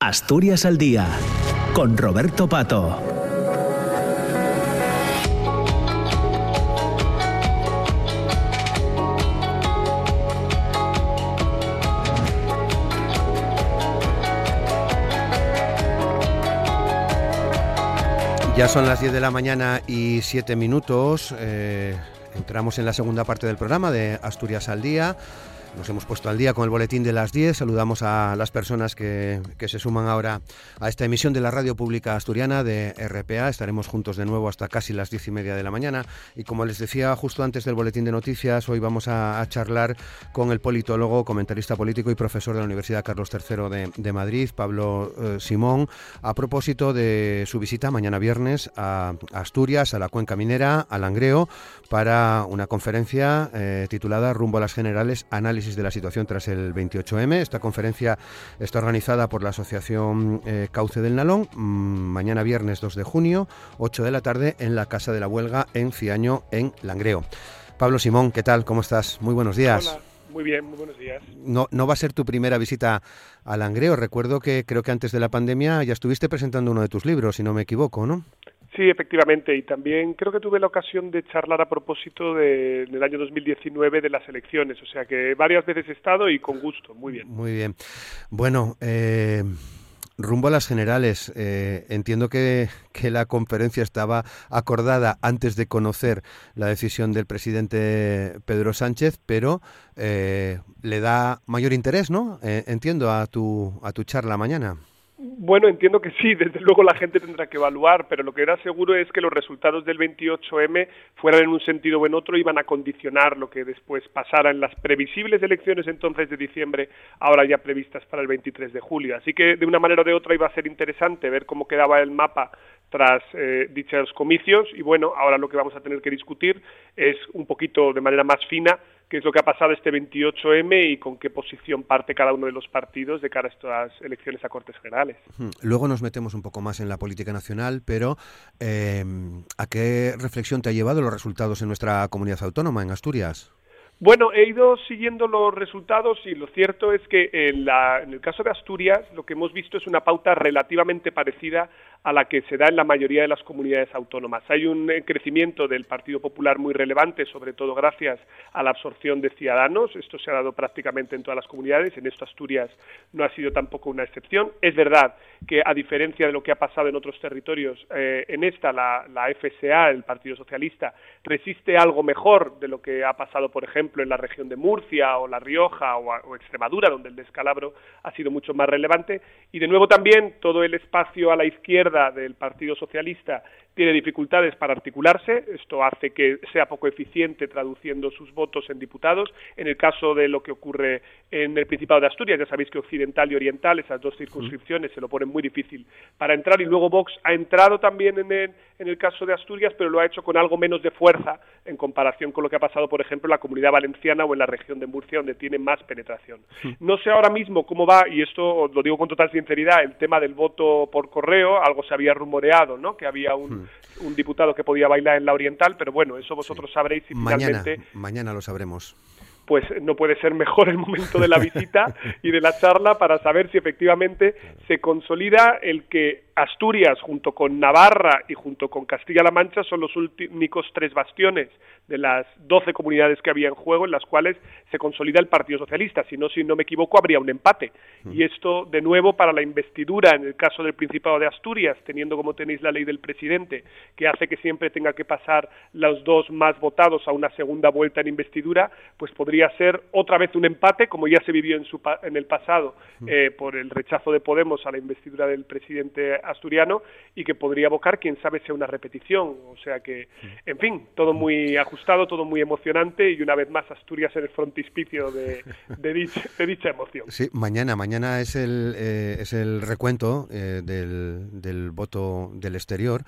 Asturias al Día, con Roberto Pato. Ya son las 10 de la mañana y 7 minutos. Eh, entramos en la segunda parte del programa de Asturias al Día. Nos hemos puesto al día con el boletín de las 10. Saludamos a las personas que, se suman ahora a esta emisión de la radio pública asturiana de RPA. Estaremos juntos de nuevo hasta casi las diez y media de la mañana. Y como les decía justo antes del boletín de noticias, hoy vamos a, charlar con el politólogo, comentarista político y profesor de la Universidad Carlos III de, Madrid, Pablo eh, Simón, a propósito de su visita mañana viernes a, Asturias, a la cuenca minera, a Langreo, para una conferencia eh, titulada Rumbo a las Generales, Análisis de la situación tras el 28M. Esta conferencia está organizada por la Asociación eh, Cauce del Nalón, mm, mañana viernes 2 de junio, 8 de la tarde, en la Casa de la Huelga en Ciaño, en Langreo. Pablo Simón, ¿qué tal? ¿Cómo estás? Muy buenos días. Hola. Muy bien, muy buenos días. No, no va a ser tu primera visita a Langreo. Recuerdo que creo que antes de la pandemia ya estuviste presentando uno de tus libros, si no me equivoco, ¿no? Sí, efectivamente, y también creo que tuve la ocasión de charlar a propósito de, del año 2019 de las elecciones, o sea que varias veces he estado y con gusto, muy bien. Muy bien. Bueno, eh, rumbo a las generales, eh, entiendo que, que, la conferencia estaba acordada antes de conocer la decisión del presidente Pedro Sánchez, pero eh, le da mayor interés, ¿no? entiendo a tu, a tu charla mañana. Bueno, entiendo que sí, desde luego la gente tendrá que evaluar, pero lo que era seguro es que los resultados del 28M fueran en un sentido o en otro, iban a condicionar lo que después pasara en las previsibles elecciones entonces de diciembre, ahora ya previstas para el 23 de julio. Así que de una manera o de otra iba a ser interesante ver cómo quedaba el mapa tras eh, dichos comicios y bueno, ahora lo que vamos a tener que discutir es un poquito de manera más fina qué es lo que ha pasado este 28M y con qué posición parte cada uno de los partidos de cara a estas elecciones a Cortes Generales. Luego nos metemos un poco más en la política nacional, pero eh, ¿a qué reflexión te ha llevado los resultados en nuestra comunidad autónoma, en Asturias? Bueno, he ido siguiendo los resultados y lo cierto es que en, la, en, el caso de Asturias lo que hemos visto es una pauta relativamente parecida a la que se da en la mayoría de las comunidades autónomas. Hay un eh, crecimiento del Partido Popular muy relevante, sobre todo gracias a la absorción de ciudadanos. Esto se ha dado prácticamente en todas las comunidades. En esto Asturias no ha sido tampoco una excepción. Es verdad que, a diferencia de lo que ha pasado en otros territorios, eh, en esta la, la FSA, el Partido Socialista, resiste algo mejor de lo que ha pasado, por ejemplo, en la región de Murcia o La Rioja o, Extremadura, donde el descalabro ha sido mucho más relevante. Y de nuevo también todo el espacio a la izquierda del Partido Socialista tiene dificultades para articularse, esto hace que sea poco eficiente traduciendo sus votos en diputados. En el caso de lo que ocurre en el Principado de Asturias, ya sabéis que Occidental y Oriental, esas dos circunscripciones, se lo ponen muy difícil para entrar y luego Vox ha entrado también en el, en el caso de Asturias, pero lo ha hecho con algo menos de fuerza en comparación con lo que ha pasado, por ejemplo, en la Comunidad Valenciana o en la región de Murcia, donde tiene más penetración. No sé ahora mismo cómo va, y esto lo digo con total sinceridad, el tema del voto por correo, algo se había rumoreado, ¿no? Que había un, un diputado que podía bailar en la Oriental, pero bueno, eso vosotros sabréis finalmente... Mañana lo sabremos pues no puede ser mejor el momento de la visita y de la charla para saber si efectivamente se consolida el que Asturias, junto con Navarra y junto con Castilla-La Mancha, son los únicos tres bastiones de las doce comunidades que había en juego en las cuales se consolida el Partido Socialista. Si no, si no me equivoco, habría un empate. Mm. Y esto, de nuevo, para la investidura en el caso del Principado de Asturias, teniendo como tenéis la ley del presidente, que hace que siempre tenga que pasar los dos más votados a una segunda vuelta en investidura, pues podría ser otra vez un empate, como ya se vivió en, su, en el pasado eh, por el rechazo de Podemos a la investidura del presidente asturiano y que podría abocar, quién sabe, sea una repetición. O sea que, en fin, todo muy ajustado, todo muy emocionante y una vez más Asturias en el frontispicio de, de, dicha, emoción. Sí, mañana, mañana es el, eh, es el recuento eh, del, del, voto del exterior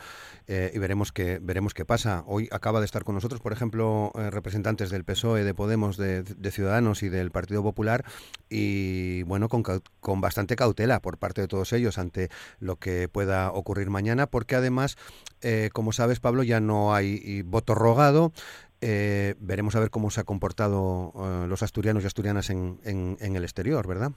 eh, y veremos qué, veremos qué pasa. Hoy acaba de estar con nosotros, por ejemplo, representantes del PSOE, de Podemos, de, de, Ciudadanos y del Partido Popular y, bueno, con, con bastante cautela por parte de todos ellos ante lo que pueda ocurrir mañana, porque además, eh, como sabes, Pablo, ya no hay voto rogado. Eh, veremos a ver cómo se han comportado eh, los asturianos y asturianas en, en, el exterior, ¿verdad?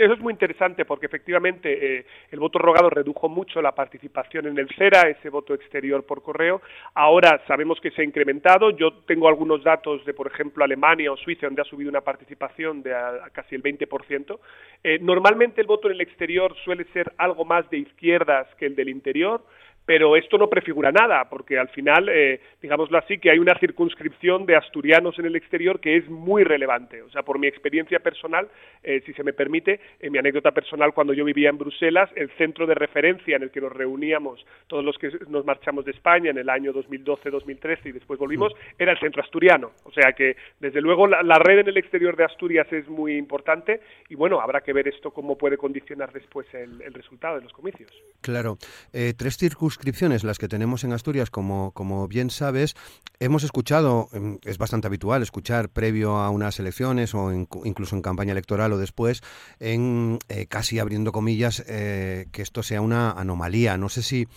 Eso es muy interesante porque efectivamente eh, el voto rogado redujo mucho la participación en el CERA, ese voto exterior por correo. Ahora sabemos que se ha incrementado. Yo tengo algunos datos de, por ejemplo, Alemania o Suiza, donde ha subido una participación de casi el 20%. Eh, normalmente el voto en el exterior suele ser algo más de izquierdas que el del interior pero esto no prefigura nada, porque al final, eh, digámoslo así, que hay una circunscripción de asturianos en el exterior que es muy relevante. O sea, por mi experiencia personal, eh, si se me permite, en mi anécdota personal, cuando yo vivía en Bruselas, el centro de referencia en el que nos reuníamos todos los que nos marchamos de España en el año 2012-2013 y después volvimos, era el centro asturiano. O sea que, desde luego, la, red en el exterior de Asturias es muy importante y, bueno, habrá que ver esto cómo puede condicionar después el, resultado de los comicios. Claro. Eh, tres circunstancias suscripciones, las que tenemos en Asturias, como, como bien sabes, hemos escuchado, em, es bastante habitual escuchar previo a unas elecciones o incluso en campaña electoral o después, en eh, casi abriendo comillas, eh, que esto sea una anomalía. No sé si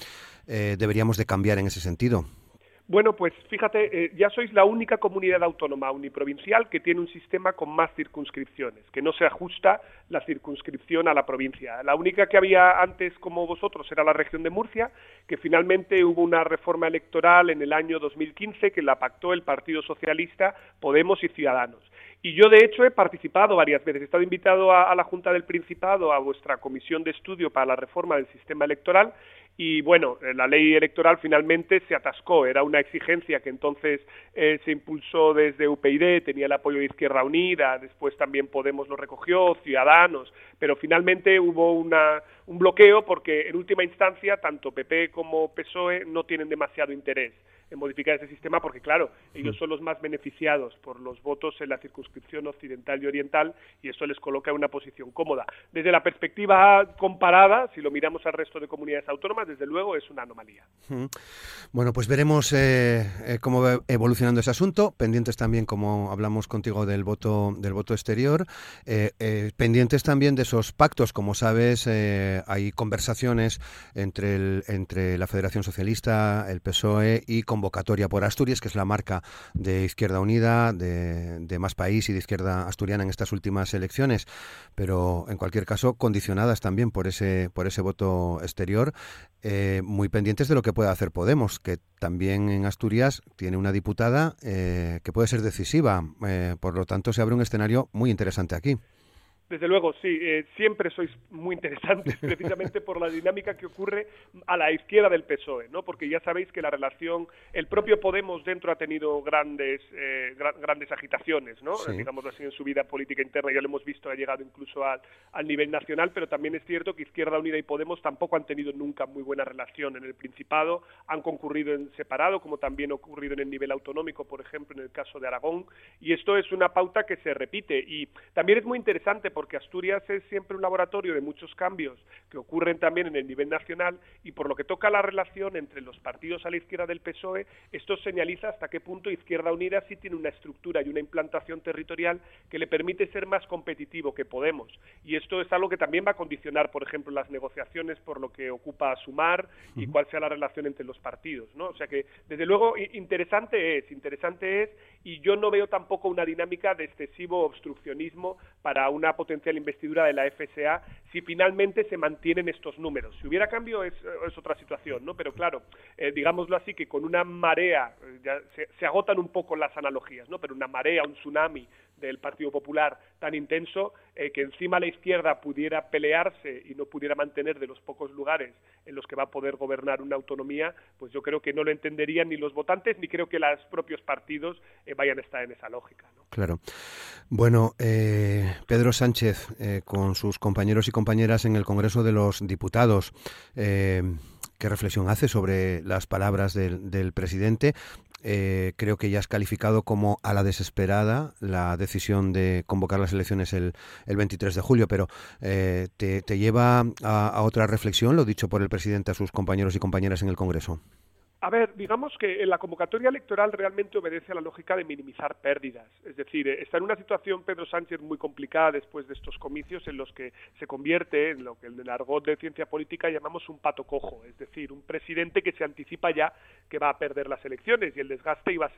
eh, deberíamos de cambiar en ese sentido. Bueno, pues fíjate, eh, ya sois la única comunidad autónoma uniprovincial que tiene un sistema con más circunscripciones, que no se ajusta la circunscripción a la provincia. La única que había antes como vosotros era la región de Murcia, que finalmente hubo una reforma electoral en el año 2015 que la pactó el Partido Socialista, Podemos y Ciudadanos. Y yo, de hecho, he participado varias veces. He estado invitado a, la Junta del Principado, a vuestra comisión de estudio para la reforma del sistema electoral, y bueno, eh, la ley electoral finalmente se atascó, era una exigencia que entonces eh, se impulsó desde UPyD, tenía el apoyo de Izquierda Unida, después también Podemos lo recogió, Ciudadanos, pero finalmente hubo una, un bloqueo porque en última instancia tanto PP como PSOE no tienen demasiado interés en modificar ese sistema porque, claro, ellos son los más beneficiados por los votos en la circunscripción occidental y oriental y eso les coloca en una posición cómoda. Desde la perspectiva comparada, si lo miramos al resto de comunidades autónomas, desde luego es una anomalía. Bueno, pues veremos eh, eh, cómo va evolucionando ese asunto, pendientes también, como hablamos contigo, del voto, del voto exterior, eh, pendientes también de esos pactos, como sabes, hay conversaciones entre, el, entre la Federación Socialista, el PSOE y convocatoria por Asturias, que es la marca de Izquierda Unida, de, Más País y de Izquierda Asturiana en estas últimas elecciones, pero en cualquier caso condicionadas también por ese, por ese voto exterior, eh, muy pendientes de lo que pueda hacer Podemos, que también en Asturias tiene una diputada eh, que puede ser decisiva. Eh, por lo tanto, se abre un escenario muy interesante aquí. Desde luego, sí, eh, siempre sois muy interesantes precisamente por la dinámica que ocurre a la izquierda del PSOE, ¿no? Porque ya sabéis que la relación, el propio Podemos dentro ha tenido grandes eh, grandes agitaciones, ¿no? Digamos así en su vida política interna, ya lo hemos visto, ha llegado incluso al, al nivel nacional, pero también es cierto que Izquierda Unida y Podemos tampoco han tenido nunca muy buena relación en el Principado, han concurrido en separado, como también ha ocurrido en el nivel autonómico, por ejemplo, en el caso de Aragón, y esto es una pauta que se repite y también es muy interesante porque Asturias es siempre un laboratorio de muchos cambios que ocurren también en el nivel nacional y por lo que toca la relación entre los partidos a la izquierda del PSOE, esto señaliza hasta qué punto Izquierda Unida sí tiene una estructura y una implantación territorial que le permite ser más competitivo que Podemos. Y esto es algo que también va a condicionar, por ejemplo, las negociaciones por lo que ocupa Sumar y cuál sea la relación entre los partidos. ¿no? O sea que, desde luego, interesante es, interesante es, y yo no veo tampoco una dinámica de excesivo obstruccionismo para una potencial investidura de la FSA si finalmente se mantienen estos números. Si hubiera cambio es, otra situación, ¿no? Pero claro, eh, digámoslo así, que con una marea, eh, ya se, se, agotan un poco las analogías, ¿no? Pero una marea, un tsunami del Partido Popular tan intenso eh, que encima la izquierda pudiera pelearse y no pudiera mantener de los pocos lugares en los que va a poder gobernar una autonomía, pues yo creo que no lo entenderían ni los votantes ni creo que los propios partidos eh, vayan a estar en esa lógica. Claro. Bueno, eh, Pedro Sánchez, con sus compañeros y compañeras en el Congreso de los Diputados, ¿qué reflexión hace sobre las palabras del, del presidente? Eh, creo que ya has calificado como a la desesperada la decisión de convocar las elecciones el, el 23 de julio, pero eh, te, lleva a otra reflexión lo dicho por el presidente a sus compañeros y compañeras en el Congreso. A ver, digamos que la convocatoria electoral realmente obedece a la lógica de minimizar pérdidas. Es decir, eh, está en una situación Pedro Sánchez muy complicada después de estos comicios en los que se convierte en lo que en el argot de ciencia política llamamos un pato cojo, es decir, un presidente que se anticipa ya que va a perder las elecciones y el desgaste iba a,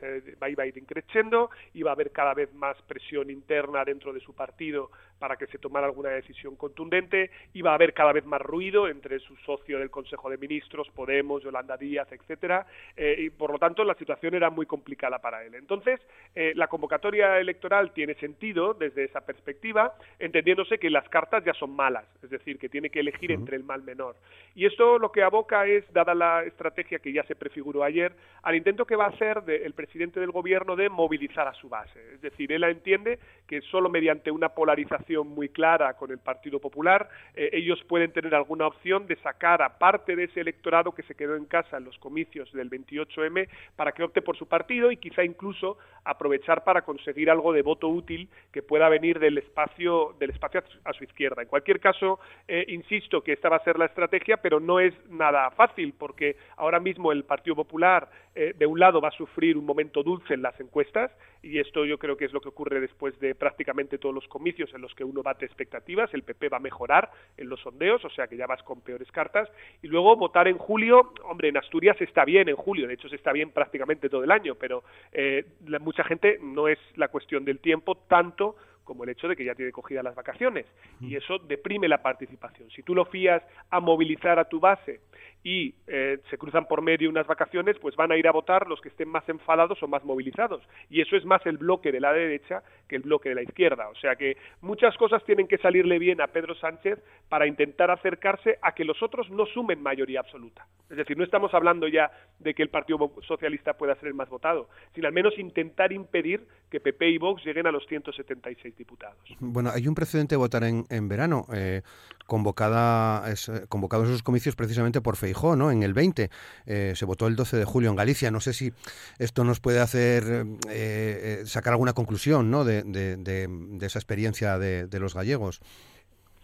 va, a ir increciendo, y va a haber cada vez más presión interna dentro de su partido para que se tomara alguna decisión contundente. Iba a haber cada vez más ruido entre su socio del Consejo de Ministros, Podemos, Yolanda Díaz, etcétera, eh, y por lo tanto la situación era muy complicada para él. Entonces, eh, la convocatoria electoral tiene sentido desde esa perspectiva, entendiéndose que las cartas ya son malas, es decir, que tiene que elegir entre el mal menor. Y esto lo que aboca es, dada la estrategia que ya se prefiguró ayer, al intento que va a hacer el presidente del gobierno de movilizar a su base. Es decir, él entiende que solo mediante una polarización muy clara con el Partido Popular, eh, ellos pueden tener alguna opción de sacar a parte de ese electorado que se quedó en casa en los comicios del 28M para que opte por su partido y quizá incluso aprovechar para conseguir algo de voto útil que pueda venir del espacio del espacio a su izquierda. En cualquier caso, eh, insisto que esta va a ser la estrategia, pero no es nada fácil porque ahora mismo el Partido Popular eh, de un lado va a sufrir un momento dulce en las encuestas y esto yo creo que es lo que ocurre después de prácticamente todos los comicios en los que uno bate expectativas, el PP va a mejorar en los sondeos, o sea que ya vas con peores cartas y luego votar en julio, hombre, en Asturias está bien en julio, de hecho se está bien prácticamente todo el año, pero eh, mucha gente no es la cuestión del tiempo tanto como el hecho de que ya tiene cogidas las vacaciones y eso deprime la participación. Si tú lo fías a movilizar a tu base y eh, se cruzan por medio unas vacaciones, pues van a ir a votar los que estén más enfadados o más movilizados. Y eso es más el bloque de la derecha que el bloque de la izquierda. O sea que muchas cosas tienen que salirle bien a Pedro Sánchez para intentar acercarse a que los otros no sumen mayoría absoluta. Es decir, no estamos hablando ya de que el Partido Socialista pueda ser el más votado, sino al menos intentar impedir que PP y Vox lleguen a los 176 diputados. Bueno, hay un precedente de votar en, verano, eh, convocada, es, eh, convocados esos comicios precisamente por Feijó, ¿no? En el 20 eh, se votó el 12 de julio en Galicia. No sé si esto nos puede hacer eh, sacar alguna conclusión, ¿no? De, esa experiencia de los gallegos.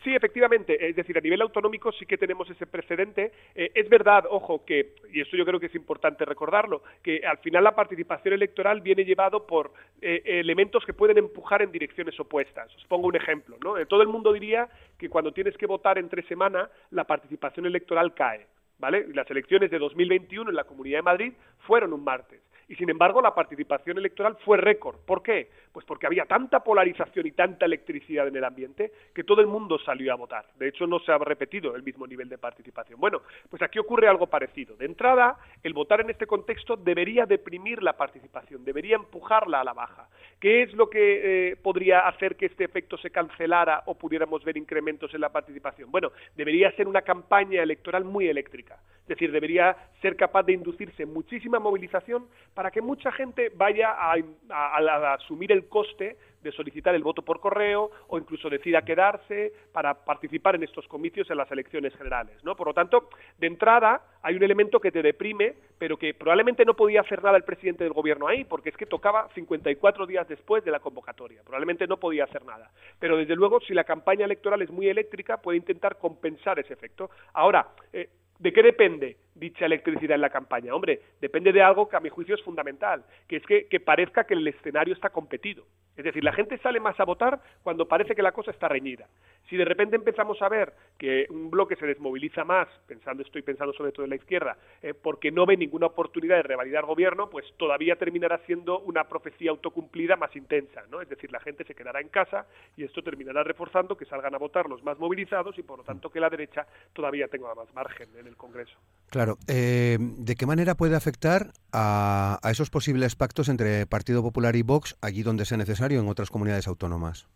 Sí, efectivamente. Es decir, a nivel autonómico sí que tenemos ese precedente. Eh, es verdad, ojo, que, y esto yo creo que es importante recordarlo, que al final la participación electoral viene llevado por eh, elementos que pueden empujar en direcciones opuestas. Os pongo un ejemplo. ¿no? Eh, todo el mundo diría que cuando tienes que votar entre semana, la participación electoral cae. ¿Vale? Las elecciones de 2021 en la Comunidad de Madrid fueron un martes y sin embargo la participación electoral fue récord. ¿Por qué? Pues porque había tanta polarización y tanta electricidad en el ambiente que todo el mundo salió a votar. De hecho, no se ha repetido el mismo nivel de participación. Bueno, pues aquí ocurre algo parecido. De entrada, el votar en este contexto debería deprimir la participación, debería empujarla a la baja. ¿Qué es lo que eh, podría hacer que este efecto se cancelara o pudiéramos ver incrementos en la participación? Bueno, debería ser una campaña electoral muy eléctrica. Es decir, debería ser capaz de inducirse muchísima movilización para que mucha gente vaya a, asumir el coste de solicitar el voto por correo o incluso decida quedarse para participar en estos comicios en las elecciones generales. ¿no? Por lo tanto, de entrada hay un elemento que te deprime, pero que probablemente no podía hacer nada el presidente del gobierno ahí, porque es que tocaba 54 días después de la convocatoria. Probablemente no podía hacer nada. Pero desde luego, si la campaña electoral es muy eléctrica, puede intentar compensar ese efecto. Ahora, eh, ¿De qué depende dicha electricidad en la campaña? Hombre, depende de algo que a mi juicio es fundamental, que es que, que parezca que el escenario está competido. Es decir, la gente sale más a votar cuando parece que la cosa está reñida. Si de repente empezamos a ver que un bloque se desmoviliza más, pensando, estoy pensando sobre todo en la izquierda, eh, porque no ve ninguna oportunidad de revalidar gobierno, pues todavía terminará siendo una profecía autocumplida más intensa, ¿no? Es decir, la gente se quedará en casa y esto terminará reforzando que salgan a votar los más movilizados y por lo tanto que la derecha todavía tenga más margen en el Congreso. Claro. Eh, ¿De qué manera puede afectar a, a esos posibles pactos entre Partido Popular y Vox allí donde sea necesario? en otras comunidades autónomas?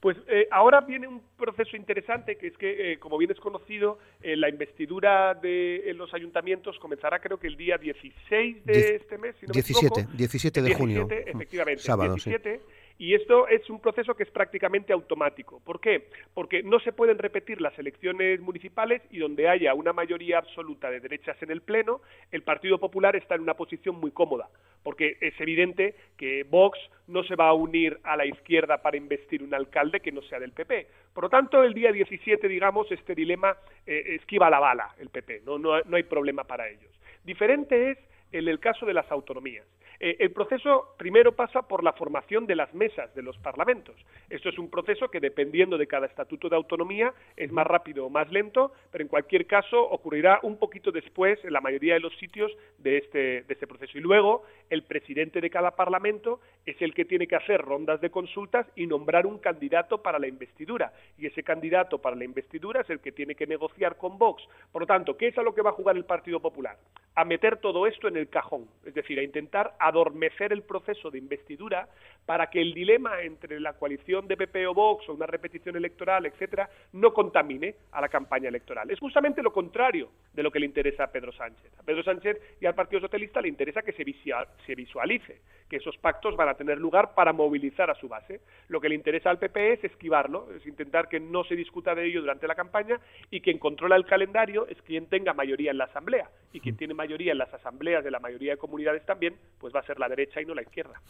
Pues eh, ahora viene un proceso interesante, que es que, eh, como bien es conocido, eh, la investidura de los ayuntamientos comenzará creo que el día 16 de este mes, si no 17, me 17 de junio. Efectivamente, Sábado, 17, y esto es un proceso que es prácticamente automático. ¿Por qué? Porque no se pueden repetir las elecciones municipales y donde haya una mayoría absoluta de derechas en el Pleno, el Partido Popular está en una posición muy cómoda, porque es evidente que Vox no se va a unir a la izquierda para investir un alcalde que no sea del PP. Por lo tanto, el día 17, digamos, este dilema eh, esquiva la bala el PP, no, hay problema para ellos. Diferente es el caso de las autonomías. Eh, el proceso primero pasa por la formación de las mesas de los parlamentos. Esto es un proceso que, dependiendo de cada estatuto de autonomía, es más rápido o más lento, pero en cualquier caso ocurrirá un poquito después en la mayoría de los sitios de este, de este proceso. Y luego, el presidente de cada parlamento es el que tiene que hacer rondas de consultas y nombrar un candidato para la investidura. Y ese candidato para la investidura es el que tiene que negociar con Vox. Por lo tanto, ¿qué es a lo que va a jugar el Partido Popular? A meter todo esto en el cajón, es decir, a intentar adormecer el proceso de investidura para que el dilema entre la coalición de PP o Vox o una repetición electoral, etcétera, no contamine a la campaña electoral. Es justamente lo contrario de lo que le interesa a Pedro Sánchez. A Pedro Sánchez y al Partido Socialista le interesa que se visualice que esos pactos van a tener lugar para movilizar a su base. Lo que le interesa al PP es esquivarlo, es intentar que no se discuta de ello durante la campaña y quien controla el calendario es quien tenga mayoría en la Asamblea. Y quien tiene mayoría en las asambleas de la mayoría de comunidades también, pues va a ser la derecha y no la izquierda.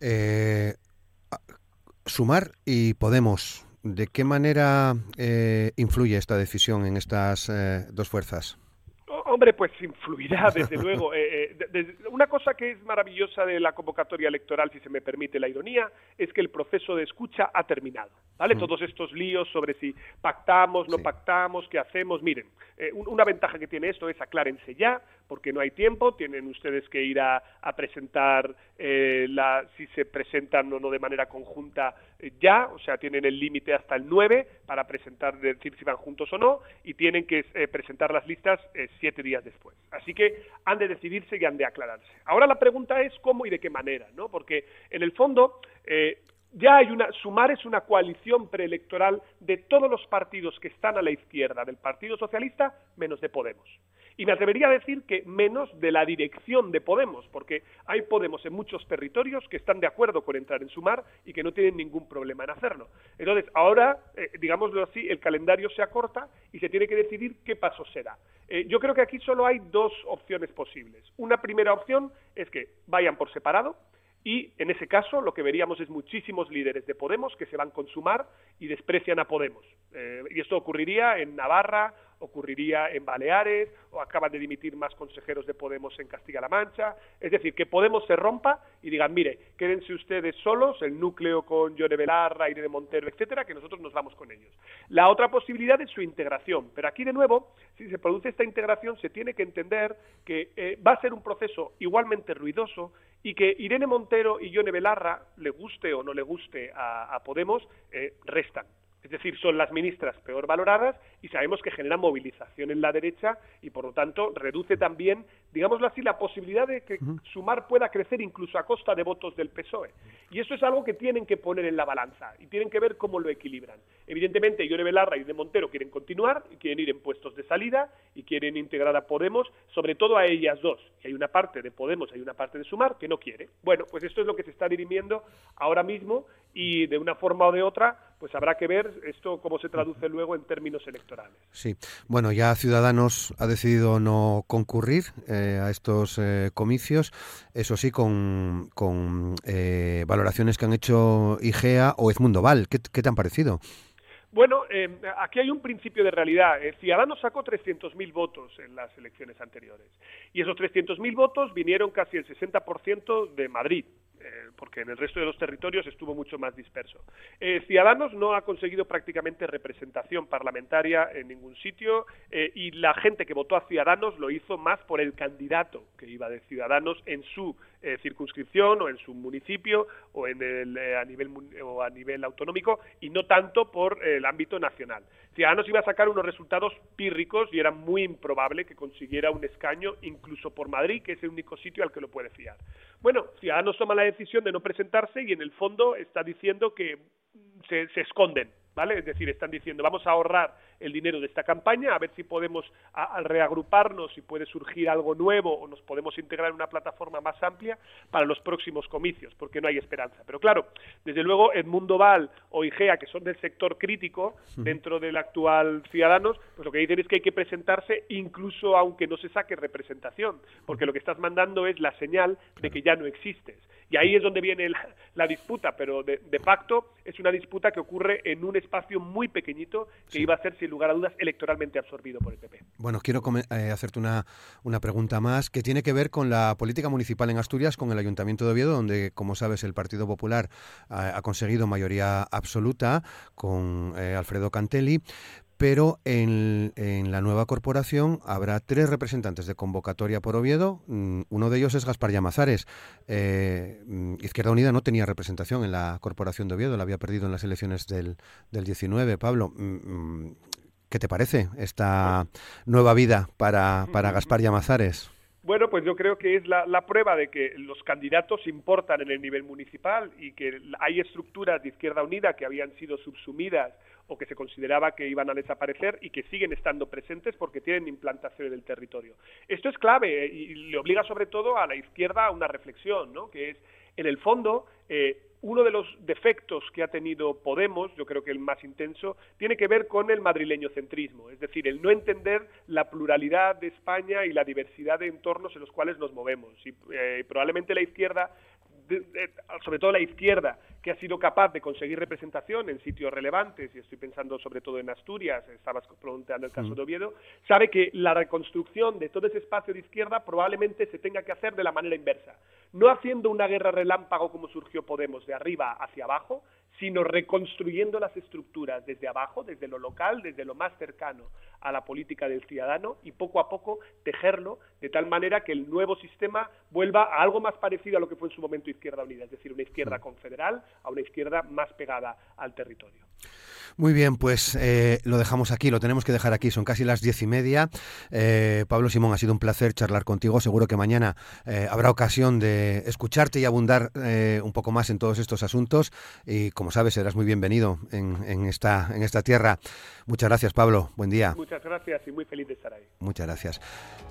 Eh, sumar y Podemos, ¿de qué manera eh, influye esta decisión en estas eh, dos fuerzas? Hombre, pues influirá, desde luego. Eh, una cosa que es maravillosa de la convocatoria electoral, si se me permite la ironía, es que el proceso de escucha ha terminado. ¿Vale? Mm. Todos estos líos sobre si pactamos, no pactamos, qué hacemos. Miren, eh, una ventaja que tiene esto es aclárense ya, porque no hay tiempo, tienen ustedes que ir a, presentar la, si se presentan o no de manera conjunta ya, o sea, tienen el límite hasta el 9 para presentar, decir si van juntos o no, y tienen que presentar las listas siete días después. Así que han de decidirse y han de aclararse. Ahora la pregunta es cómo y de qué manera, ¿no? Porque en el fondo eh, ya hay una, Sumar es una coalición preelectoral de todos los partidos que están a la izquierda del Partido Socialista, menos de Podemos. Y me atrevería a decir que menos de la dirección de Podemos, porque hay Podemos en muchos territorios que están de acuerdo con entrar en Sumar y que no tienen ningún problema en hacerlo. Entonces, ahora, eh, digámoslo así, el calendario se acorta y se tiene que decidir qué paso será. Eh, yo creo que aquí solo hay dos opciones posibles. Una primera opción es que vayan por separado, y en ese caso lo que veríamos es muchísimos líderes de Podemos que se van a consumar y desprecian a Podemos. Eh, y esto ocurriría en Navarra ocurriría en Baleares, o acaban de dimitir más consejeros de Podemos en Castilla-La Mancha. Es decir, que Podemos se rompa y digan, mire, quédense ustedes solos, el núcleo con Yone Belarra, Irene Montero, etcétera, que nosotros nos vamos con ellos. La otra posibilidad es su integración, pero aquí de nuevo, si se produce esta integración, se tiene que entender que eh, va a ser un proceso igualmente ruidoso y que Irene Montero y Yone Belarra, le guste o no le guste a, Podemos, eh, restan. Es decir, son las ministras peor valoradas y sabemos que genera movilización en la derecha y, por lo tanto, reduce también, digámoslo así, la posibilidad de que Sumar pueda crecer incluso a costa de votos del PSOE. Y eso es algo que tienen que poner en la balanza y tienen que ver cómo lo equilibran. Evidentemente, Ione Belarra y de Montero quieren continuar y quieren ir en puestos de salida y quieren integrar a Podemos, sobre todo a ellas dos. Y hay una parte de Podemos, hay una parte de Sumar que no quiere. Bueno, pues esto es lo que se está dirimiendo ahora mismo y de una forma o de otra, pues habrá que ver esto cómo se traduce luego en términos electorales. Sí, bueno, ya Ciudadanos ha decidido no concurrir eh, a estos eh, comicios, eso sí, con, con eh, valoraciones que han hecho IGEA o Edmundo Val. ¿Qué, te han parecido? Bueno, aquí hay un principio de realidad. Ciudadanos sacó 300.000 votos en las elecciones anteriores y esos 300.000 votos vinieron casi el 60% de Madrid. Eh, porque en el resto de los territorios estuvo mucho más disperso. Eh, Ciudadanos no ha conseguido prácticamente representación parlamentaria en ningún sitio eh, y la gente que votó a Ciudadanos lo hizo más por el candidato que iba de Ciudadanos en su circunscripción o en su municipio o en el, a nivel o a nivel autonómico y no tanto por el ámbito nacional. Ciudadanos iba a sacar unos resultados pírricos y era muy improbable que consiguiera un escaño incluso por Madrid, que es el único sitio al que lo puede fiar. Bueno, Ciudadanos toma la decisión de no presentarse y en el fondo está diciendo que se, se esconden ¿vale? Es decir, están diciendo, vamos a ahorrar el dinero de esta campaña, a ver si podemos al reagruparnos, si puede surgir algo nuevo o nos podemos integrar en una plataforma más amplia para los próximos comicios, porque no hay esperanza. Pero claro, desde luego Edmundo Val o IGEA, que son del sector crítico dentro del actual Ciudadanos, pues lo que dicen es que hay que presentarse incluso aunque no se saque representación, porque lo que estás mandando es la señal de que ya no existes Y ahí es donde viene la, disputa, pero de, de, facto es una disputa que ocurre en un espacio muy pequeñito que iba a ser, sin lugar a dudas, electoralmente absorbido por el PP. Bueno, quiero eh, hacerte una, una pregunta más que tiene que ver con la política municipal en Asturias, con el Ayuntamiento de Oviedo, donde, como sabes, el Partido Popular ha, conseguido mayoría absoluta con eh, Alfredo Cantelli pero en, la nueva corporación habrá tres representantes de convocatoria por Oviedo. Mm, uno de ellos es Gaspar Llamazares. Eh, mm, Izquierda Unida no tenía representación en la corporación de Oviedo, la había perdido en las elecciones del, del 19. Pablo, mm, ¿qué te parece esta nueva vida para, para Gaspar Llamazares? Bueno, pues yo creo que es la, prueba de que los candidatos importan en el nivel municipal y que hay estructuras de Izquierda Unida que habían sido subsumidas o que se consideraba que iban a desaparecer y que siguen estando presentes porque tienen implantación en el territorio. Esto es clave eh, y le obliga sobre todo a la izquierda a una reflexión, ¿no? que es, en el fondo, eh, uno de los defectos que ha tenido Podemos, yo creo que el más intenso, tiene que ver con el madrileño centrismo, es decir, el no entender la pluralidad de España y la diversidad de entornos en los cuales nos movemos. Y eh, probablemente la izquierda sobre todo la izquierda, que ha sido capaz de conseguir representación en sitios relevantes, y estoy pensando sobre todo en Asturias, estabas preguntando el caso de Oviedo, sabe que la reconstrucción de todo ese espacio de izquierda probablemente se tenga que hacer de la manera inversa, no haciendo una guerra relámpago como surgió Podemos de arriba hacia abajo, sino reconstruyendo las estructuras desde abajo, desde lo local, desde lo más cercano a la política del ciudadano y poco a poco tejerlo de tal manera que el nuevo sistema vuelva a algo más parecido a lo que fue en su momento Izquierda Unida, es decir, una izquierda confederal a una izquierda más pegada al territorio. Muy bien, pues eh, lo dejamos aquí, lo tenemos que dejar aquí, son casi las diez y media. Eh, Pablo Simón, ha sido un placer charlar contigo, seguro que mañana eh, habrá ocasión de escucharte y abundar un poco más en todos estos asuntos y como sabes serás muy bienvenido en, esta, en esta tierra. Muchas gracias Pablo, buen día. Muchas gracias y muy feliz de estar ahí. Muchas gracias.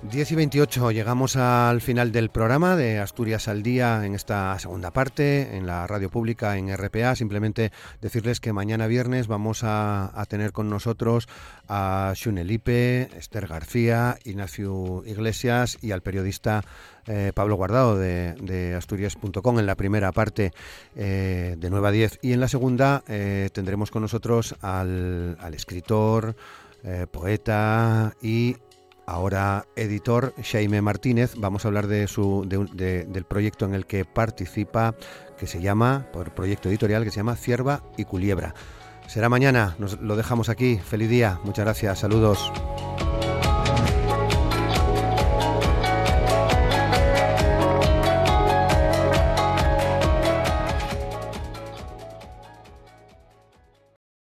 10 y 28, llegamos al final del programa de Asturias al Día en esta segunda parte, en la radio pública, en RPA. Simplemente decirles que mañana viernes vamos a, tener con nosotros a Xunelipe, Esther García, Ignacio Iglesias y al periodista eh, Pablo Guardado de, Asturias.com en la primera parte eh, de Nueva 10 y en la segunda eh, tendremos con nosotros al, escritor, poeta y ahora editor Jaime Martínez. Vamos a hablar de su, del proyecto en el que participa, que se llama, por proyecto editorial, que se llama Cierva y Culiebra. Será mañana, nos lo dejamos aquí. Feliz día, muchas gracias, saludos.